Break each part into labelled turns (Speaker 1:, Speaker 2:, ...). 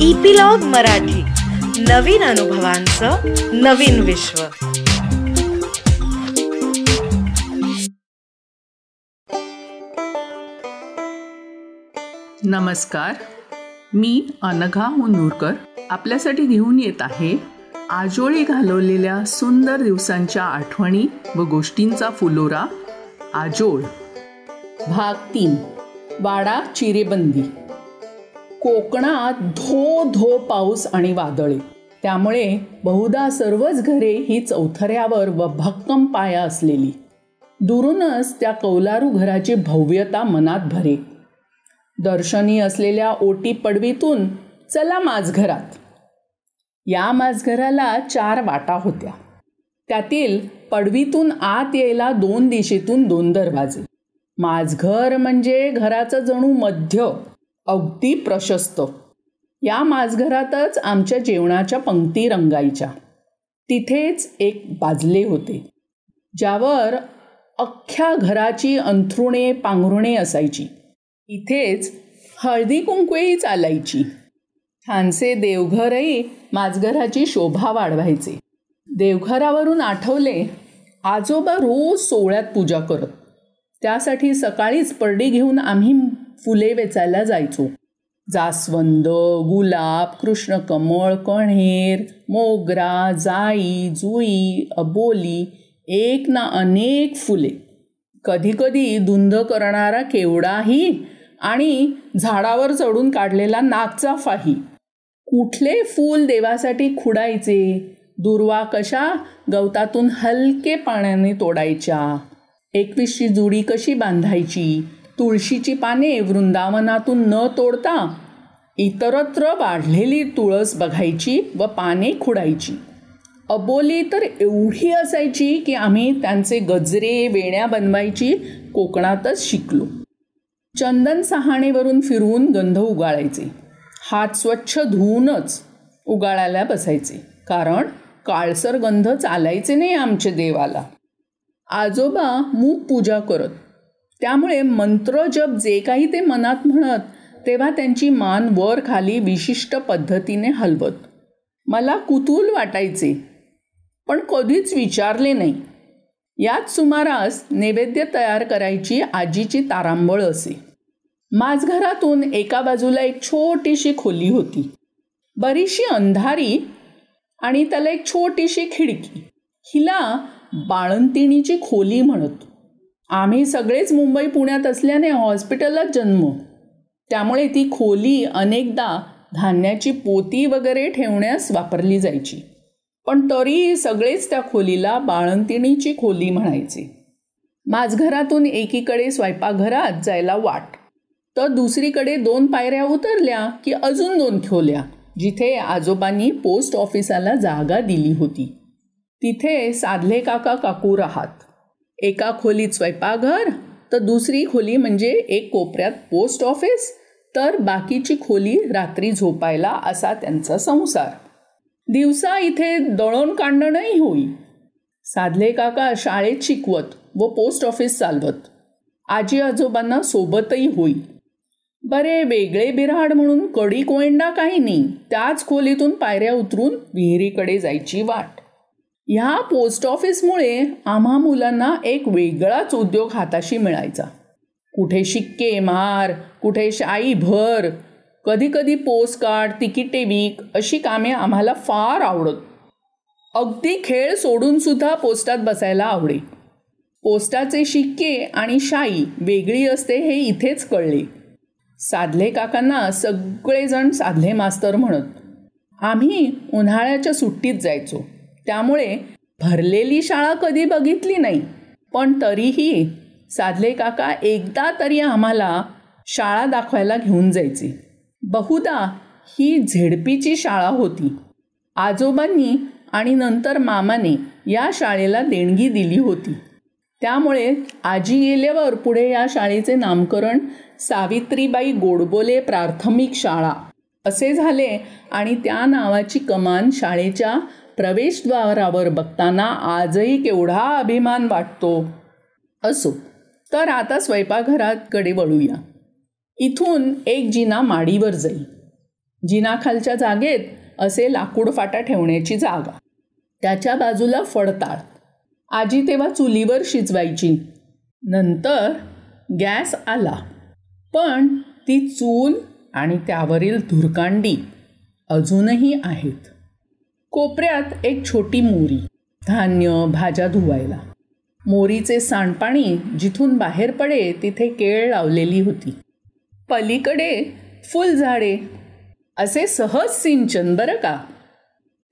Speaker 1: Epilogue Marathi. नवीन अनुभवांचं नवीन विश्व.
Speaker 2: नमस्कार. मी अनघा मुनूरकर. आपल्यासाठी घेऊन येत आहे आजोळी घालवलेल्या सुंदर दिवसांच्या आठवणी व गोष्टींचा फुलोरा आजोळ. भाग तीन. वाडा चिरेबंदी. कोकणात धो धो पाऊस आणि वादळी. त्यामुळे बहुधा सर्वच घरे ही चौथऱ्यावर व भक्कम पाया असलेली. दुरूनच त्या कौलारू घराची भव्यता मनात भरे. दर्शनी असलेल्या ओटी पडवीतून चला माझघरात. या माझघराला चार वाटा होत्या. त्यातील पडवीतून आत यायला दोन दिशेतून दोन दरवाजे. माझघर म्हणजे घराचं जणू मध्य. अगदी प्रशस्त. या माझघरातच आमच्या जेवणाच्या पंक्ती रंगायच्या. तिथेच एक बाजले होते. ज्यावर अख्ख्या घराची अंथरुणे पांघरुणे असायची. इथेच हळदी कुंकवेही चालायची. छानसे देवघरही माझघराची शोभा वाढवायचे. देवघरावरून आठवले आजोबा रोज सोहळ्यात पूजा करत. त्यासाठी सकाळीच परडी घेऊन आम्ही फुले वेचायला जायचो. जास्वंद गुलाब कृष्णकमळ कण्हेर मोगरा जाई जुई अबोली एक ना अनेक फुले. कधीकधी धुंद करणारा केवडाही आणि झाडावर चढून काढलेला नागचाफाही कुठले फूल देवासाठी खुडायचे? दुर्वा कशा गवतातून हलके पाण्याने तोडायच्या? एकवीसची जुडी कशी बांधायची? तुळशीची पाने वृंदावनातून न तोडता इतरत्र वाढलेली तुळस बघायची व पाने खुडायची. अबोली तर एवढी असायची की आम्ही त्यांचे गजरे वेण्या बनवायची कोकणातच शिकलो. चंदन सहाणेवरून फिरवून गंध उगाळायचे. हात स्वच्छ धुवूनच उगाळायला बसायचे. कारण काळसर गंध चालायचे नाही आमच्या देवाला. आजोबा मूक पूजा करत त्यामुळे मंत्रजप जे काही ते मनात म्हणत तेव्हा त्यांची मान वर खाली विशिष्ट पद्धतीने हलवत. मला कुतूल वाटायचे पण कधीच विचारले नाही. याच सुमारास नैवेद्य तयार करायची आजीची तारांबळ असे. माझघरातून एका बाजूला एक छोटीशी खोली होती. बरीचशी अंधारी आणि त्याला एक छोटीशी खिडकी. हिला बाळंतिणीची खोली म्हणत. आम्ही सगळेच मुंबई पुण्यात असल्याने हॉस्पिटललाच जन्म. त्यामुळे ती खोली अनेकदा धान्याची पोती वगैरे ठेवण्यास वापरली जायची. पण तरी सगळेच त्या खोलीला बाळंतिणीची खोली म्हणायचे. माझघरातून एकीकडे स्वयंपाकघरात जायला वाट. तर दुसरीकडे दोन पायऱ्या उतरल्या की अजून दोन खोल्या जिथे आजोबांनी पोस्ट ऑफिसाला जागा दिली होती. तिथे साधले काका काकू राहात. एका खोलीत स्वयंपाकघर तर दुसरी खोली म्हणजे एक कोपऱ्यात पोस्ट ऑफिस तर बाकीची खोली रात्री झोपायला असा त्यांचा संसार. दिवसा इथे दळण कांडणही होई. साधले काका शाळेत शिकवत व पोस्ट ऑफिस चालवत. आजी आजोबांना सोबतही होई. बरे वेगळे बिराड म्हणून कडी कोयंडा काही नाही त्याच खोलीतून पायऱ्या उतरून विहिरीकडे जायची वाट. ह्या पोस्ट ऑफिसमुळे आम्हा मुलांना एक वेगळाच उद्योग हाताशी मिळायचा. कुठे शिक्के मार कुठे शाई भर कधी कधी पोस्ट कार्ड तिकिटे विक अशी कामे आम्हाला फार आवडत. अगदी खेळ सोडून सुद्धा पोस्टात बसायला आवडे. पोस्टाचे शिक्के आणि शाई वेगळी असते हे इथेच कळले. साधले काकांना सगळेजण साधले मास्तर म्हणत आम्ही उन्हाळ्याच्या सुट्टीत जायचो. त्यामुळे भरलेली शाळा कधी बघितली नाही. पण तरीही साधले काका एकदा तरी आम्हाला शाळा दाखवायला घेऊन जायचे. बहुधा ही झेडपीची शाळा होती. आजोबांनी आणि नंतर मामाने या शाळेला देणगी दिली होती. त्यामुळे आजी गेल्यावर पुढे या शाळेचे नामकरण सावित्रीबाई गोडबोले प्राथमिक शाळा असे झाले आणि त्या नावाची कमान शाळेच्या प्रवेशद्वारावर बघताना आजही केवढा अभिमान वाटतो. असो तर आता स्वयंपाकघरातकडे वळूया इथून एक जिना माडीवर जाईल जिनाखालच्या जागेत असे लाकूड फाटा ठेवण्याची जागा. त्याच्या बाजूला फडताळ. आजी तेव्हा चुलीवर शिजवायची. नंतर गॅस आला. पण ती चूल आणि त्यावरील धुरकांडी अजूनही आहेत. कोपऱ्यात एक छोटी मोरी धान्य भाज्या धुवायला. मोरीचे सांडपाणी जिथून बाहेर पडे तिथे केळ लावलेली होती. पलीकडे फुलझाडे असे सहज सिंचन बरं का?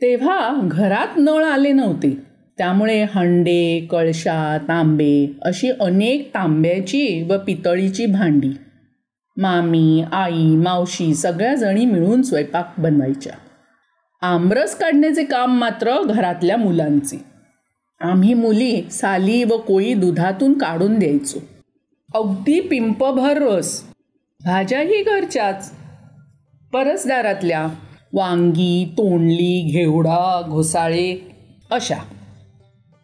Speaker 2: तेव्हा घरात नळ आले नव्हते. त्यामुळे हंडे कळशा तांबे अशी अनेक तांब्याची व पितळीची भांडी मामी आई मावशी सगळ्या जणी मिळून स्वयंपाक बनवायच्या. आमरस काढण्याचे काम मात्र घरातल्या मुलांचे. आम्ही मुली साली व कोळी दुधातून काढून द्यायचो. अगदी पिंपभर रस. भाज्याही घरच्याच. परसदारातल्या वांगी तोंडली घेवडा घोसाळे अशा.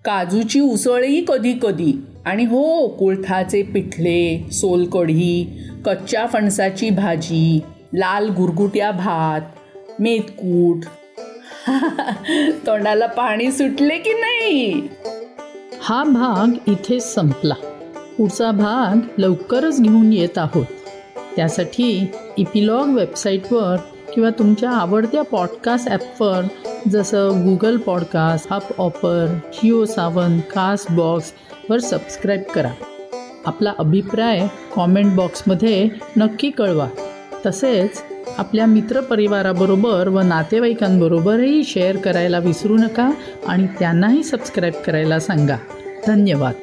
Speaker 2: काजूची उसळही कधी कधी आणि हो कुळथाचे पिठले सोलकढी कच्च्या फणसाची भाजी लाल गुरगुट्या भात मेतकूट तोंडाला पाणी सुटले की नाही?
Speaker 3: हा भाग इथे संपला. पुढचा भाग लवकरच घेऊन येत आहोत. त्यासाठी इपिलॉग वेबसाईटवर किंवा तुमच्या आवडत्या पॉडकास्ट ॲपवर जसं गुगल पॉडकास्ट हप ऑपर जिओ सावन कास्ट बॉक्सवर सबस्क्राईब करा. आपला अभिप्राय कॉमेंट बॉक्समध्ये नक्की कळवा. तसेच आपल्या मित्रपरिवाराबरोबर व नातेवाईकांबरोबरही शेअर करायला विसरू नका आणि त्यांनाही सबस्क्राईब करायला सांगा. धन्यवाद.